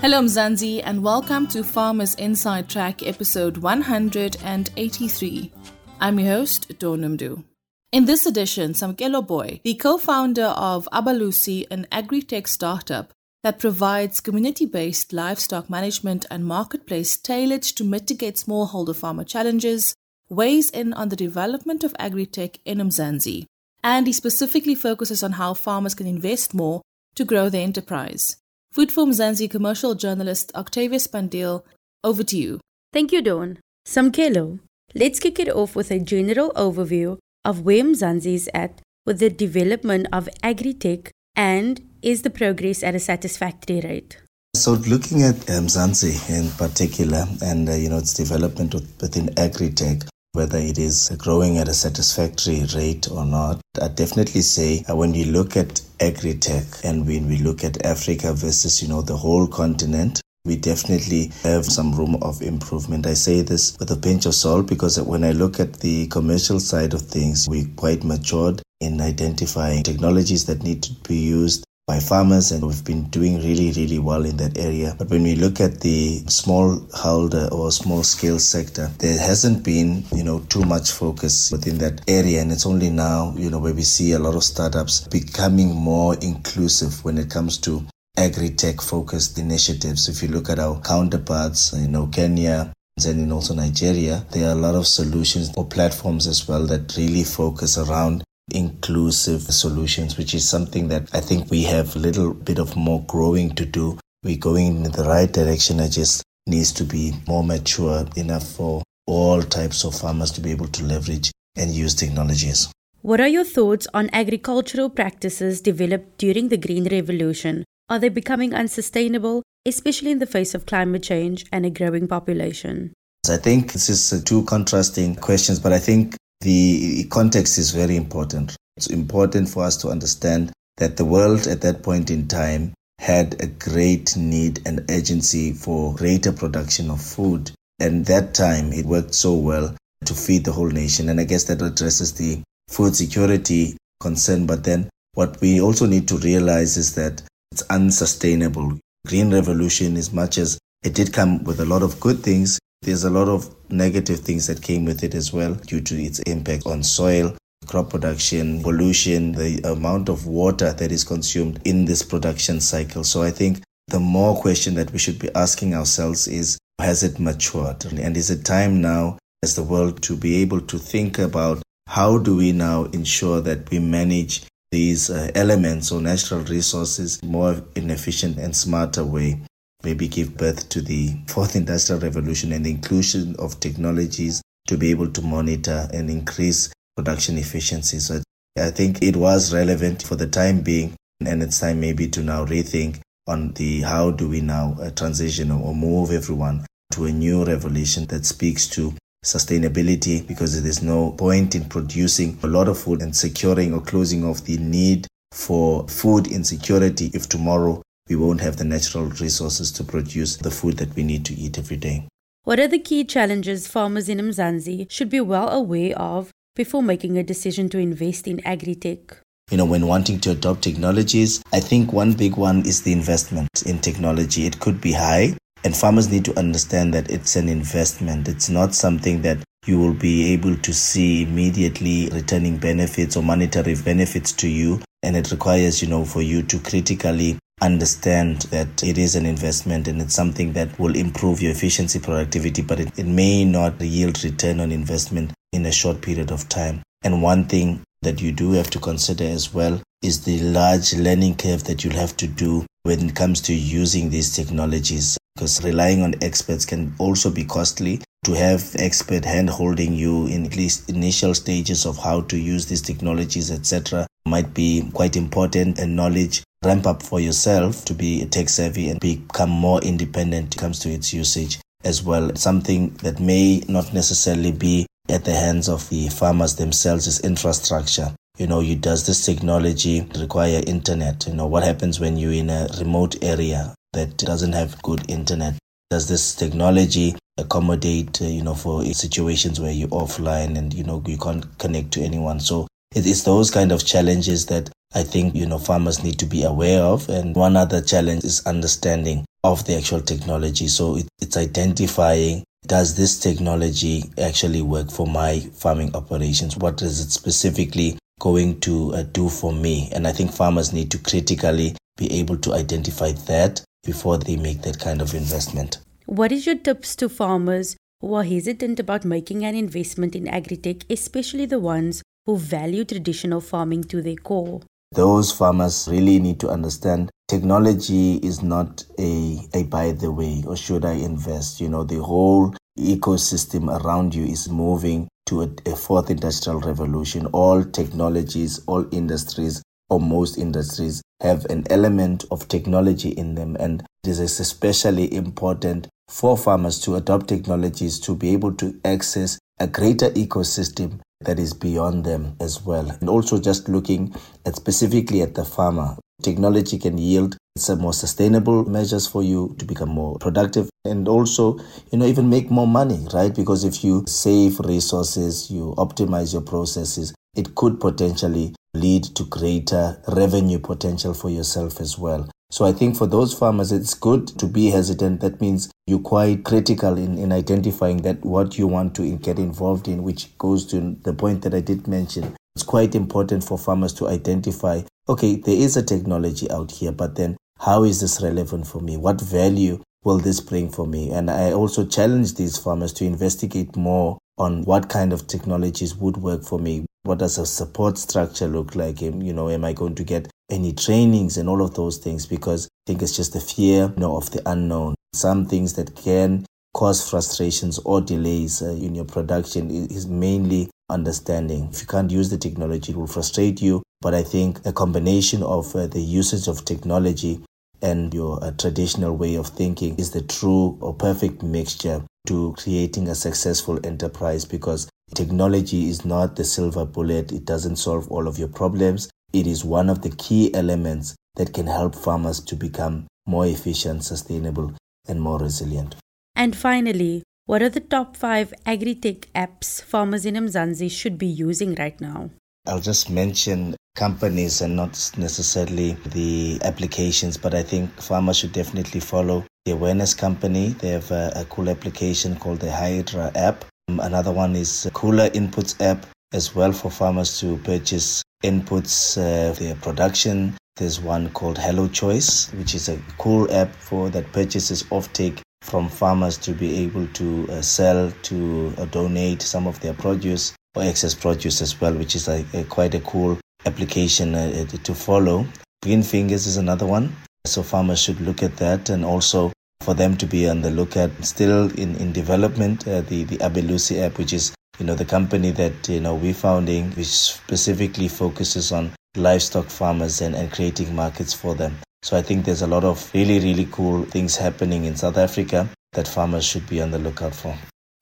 Hello, Mzansi, and welcome to Farmers Inside Track, episode 183. I'm your host, Noemdoe. In this edition, Samkelo Boy, the co founder of Abalusi, an agri tech startup that provides community based livestock management and marketplace tailored to mitigate smallholder farmer challenges, weighs in on the development of agri tech in Mzansi. And he specifically focuses on how farmers can invest more to grow their enterprise. Food for Mzansi commercial journalist Octavius Pandil, over to you. Thank you, Dawn. Samkelo. Let's kick it off with a general overview of where Mzansi is at with the development of agri-tech and is the progress at a satisfactory rate? So, looking at Mzansi in particular, and uh, you know its development within agri-tech, whether it is growing at a satisfactory rate or not, I definitely say uh, when you look at agri-tech and when we look at Africa versus you know the whole continent, we definitely have some room of improvement. I say this with a pinch of salt because when I look at the commercial side of things, we're quite matured in identifying technologies that need to be used by farmers and we've been doing really really well in that area but when we look at the small holder or small scale sector there hasn't been you know too much focus within that area and it's only now you know where we see a lot of startups becoming more inclusive when it comes to agri-tech focused initiatives. If you look at our counterparts, you know, Kenya, and in also Nigeria, there are a lot of solutions or platforms as well that really focus around inclusive solutions, which is something that I think we have a little bit of more growing to do. We're going in the right direction. It just needs to be more mature enough for all types of farmers to be able to leverage and use technologies. What are your thoughts on agricultural practices developed during the Green Revolution are they becoming unsustainable, especially in the face of climate change and a growing population? I think this is two contrasting questions, but I think the context is very important. It's important for us to understand that the world at that point in time had a great need and urgency for greater production of food. And that time it worked so well to feed the whole nation. And I guess that addresses the food security concern. But then what we also need to realize is that it's unsustainable. Green revolution, as much as it did come with a lot of good things, there's a lot of negative things that came with it as well due to its impact on soil, crop production, pollution, the amount of water that is consumed in this production cycle. So I think the more question that we should be asking ourselves is has it matured? And is it time now as the world to be able to think about how do we now ensure that we manage these uh, elements or natural resources more in efficient and smarter way maybe give birth to the fourth industrial revolution and the inclusion of technologies to be able to monitor and increase production efficiency. So i think it was relevant for the time being and it's time maybe to now rethink on the how do we now uh, transition or move everyone to a new revolution that speaks to sustainability because there is no point in producing a lot of food and securing or closing off the need for food insecurity if tomorrow we won't have the natural resources to produce the food that we need to eat every day. What are the key challenges farmers in Mzansi should be well aware of before making a decision to invest in agri-tech? You know, when wanting to adopt technologies, I think one big one is the investment in technology. It could be high, and farmers need to understand that it's an investment. It's not something that you will be able to see immediately returning benefits or monetary benefits to you. And it requires, you know, for you to critically understand that it is an investment and it's something that will improve your efficiency, productivity, but it, it may not yield return on investment in a short period of time. And one thing that you do have to consider as well is the large learning curve that you'll have to do when it comes to using these technologies because relying on experts can also be costly to have expert hand holding you in at least initial stages of how to use these technologies etc might be quite important and knowledge ramp up for yourself to be tech savvy and become more independent when it comes to its usage as well. Something that may not necessarily be at the hands of the farmers themselves is infrastructure. You know you does this technology require internet? You know what happens when you're in a remote area that doesn't have good internet? Does this technology accommodate uh, you know for situations where you're offline and you know you can't connect to anyone so it is those kind of challenges that I think you know farmers need to be aware of and one other challenge is understanding of the actual technology. So it, it's identifying does this technology actually work for my farming operations? What is it specifically going to uh, do for me? And I think farmers need to critically be able to identify that before they make that kind of investment. What is your tips to farmers who are hesitant about making an investment in agri-tech, especially the ones who value traditional farming to their core? Those farmers really need to understand technology is not a, a by the way or should I invest. You know, the whole ecosystem around you is moving to a, a fourth industrial revolution. All technologies, all industries, or most industries have an element of technology in them. And this is especially important for farmers to adopt technologies to be able to access a greater ecosystem that is beyond them as well. And also just looking at specifically at the farmer. Technology can yield some more sustainable measures for you to become more productive and also, you know, even make more money, right? Because if you save resources, you optimize your processes, it could potentially lead to greater revenue potential for yourself as well. So I think for those farmers, it's good to be hesitant. That means you're quite critical in, in identifying that what you want to get involved in, which goes to the point that I did mention. It's quite important for farmers to identify, okay, there is a technology out here, but then how is this relevant for me? What value will this bring for me? And I also challenge these farmers to investigate more on what kind of technologies would work for me. What does a support structure look like? You know, am I going to get any trainings and all of those things? Because I think it's just the fear you know, of the unknown. Some things that can cause frustrations or delays uh, in your production is mainly understanding. If you can't use the technology, it will frustrate you. But I think a combination of uh, the usage of technology and your uh, traditional way of thinking is the true or perfect mixture to creating a successful enterprise because technology is not the silver bullet. It doesn't solve all of your problems. It is one of the key elements that can help farmers to become more efficient, sustainable, and more resilient. And finally, what are the top five agri tech apps farmers in Mzansi should be using right now? I'll just mention companies and not necessarily the applications, but I think farmers should definitely follow the Awareness Company. They have a, a cool application called the Hydra app. Another one is Khula Inputs app as well for farmers to purchase inputs uh, their production. There's one called Hello Choice, which is a cool app for that purchases offtake from farmers to be able to uh, sell to uh, donate some of their produce or excess produce as well, which is a quite a cool application uh, to follow. Green Fingers is another one. So farmers should look at that and also for them to be on the lookout. Still in, in development, uh, the, the Abalusi app, which is, you know, the company that, you know, we're founding, which specifically focuses on livestock farmers and, and creating markets for them. So I think there's a lot of really, really cool things happening in South Africa that farmers should be on the lookout for.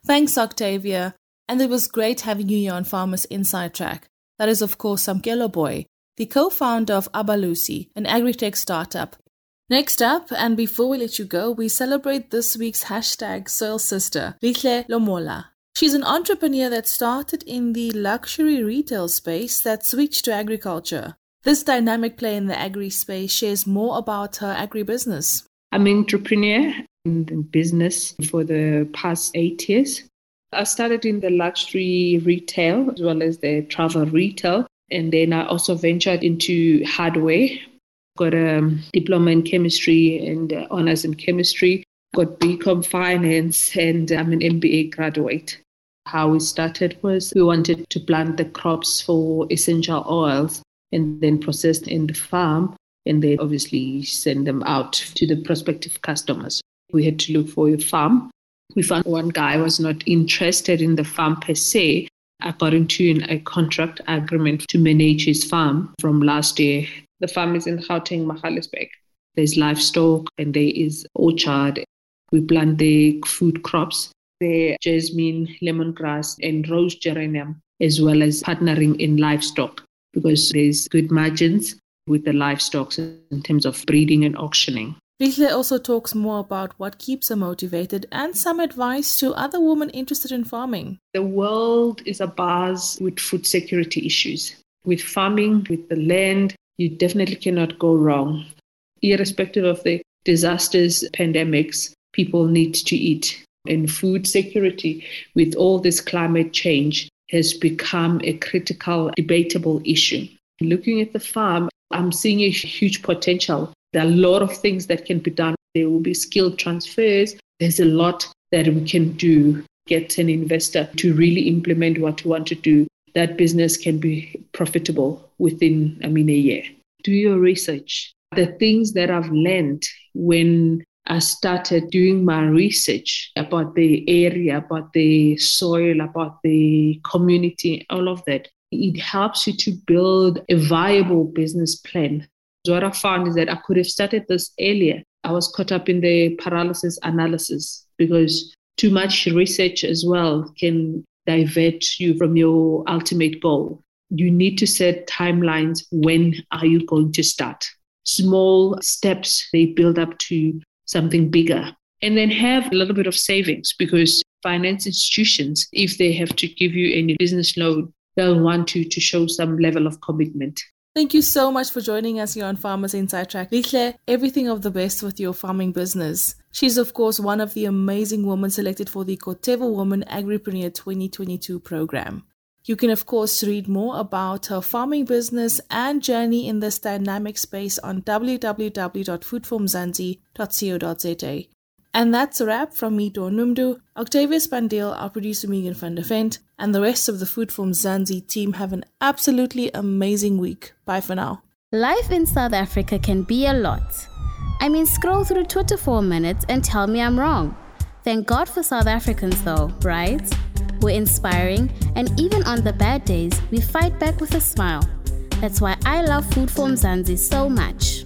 Thanks, Octavia. And it was great having you here on Farmers Inside Track. That is, of course, Samkelo Boy, the co founder of Abalusi, an agri tech startup. Next up, and before we let you go, we celebrate this week's hashtag Soil Sister, Lihle Lomola. She's an entrepreneur that started in the luxury retail space that switched to agriculture. This dynamic play in the agri space shares more about her agri business. I'm an entrepreneur in business for the past eight years. I started in the luxury retail as well as the travel retail. And then I also ventured into hardware. Got a diploma in chemistry and uh, honors in chemistry. Got BCom finance and I'm an MBA graduate. How we started was we wanted to plant the crops for essential oils and then process in the farm and then obviously send them out to the prospective customers. We had to look for a farm we found one guy was not interested in the farm per se. I to a contract agreement to manage his farm from last year. The farm is in Gauteng, Magaliesburg. There's livestock and there is orchard. We plant the food crops, the jasmine, lemongrass, and rose geranium, as well as partnering in livestock because there's good margins with the livestock in terms of breeding and auctioning. Lihle also talks more about what keeps her motivated and some advice to other women interested in farming. The world is abuzz with food security issues. With farming, with the land, you definitely cannot go wrong. Irrespective of the disasters, pandemics, people need to eat. And food security, with all this climate change, has become a critical, debatable issue. Looking at the farm, I'm seeing a huge potential. There are a lot of things that can be done. There will be skill transfers. There's a lot that we can do. Get an investor to really implement what we want to do. That business can be profitable within, I mean, a year. Do your research. The things that I've learned when I started doing my research about the area, about the soil, about the community, all of that. It helps you to build a viable business plan. What I found is that I could have started this earlier. I was caught up in the paralysis analysis because too much research as well can divert you from your ultimate goal. You need to set timelines. When are you going to start? Small steps, they build up to something bigger. And then have a little bit of savings because finance institutions, if they have to give you any business loan, they'll want you to show some level of commitment. Thank you so much for joining us here on Farmers Inside Track. Lihle, everything of the best with your farming business. She's, of course, one of the amazing women selected for the Corteva Woman Agripreneur 2022 program. You can, of course, read more about her farming business and journey in this dynamic space on www.foodformzansi.co.za. And that's a wrap from me, Dawn Noemdoe, Octavius Bandil, our producer Megan van der Vent, and the rest of the Food from Mzansi team have an absolutely amazing week. Bye for now. Life in South Africa can be a lot. I mean, scroll through Twitter for a minute and tell me I'm wrong. Thank God for South Africans, though, right? We're inspiring, and even on the bad days, we fight back with a smile. That's why I love Food from Mzansi so much.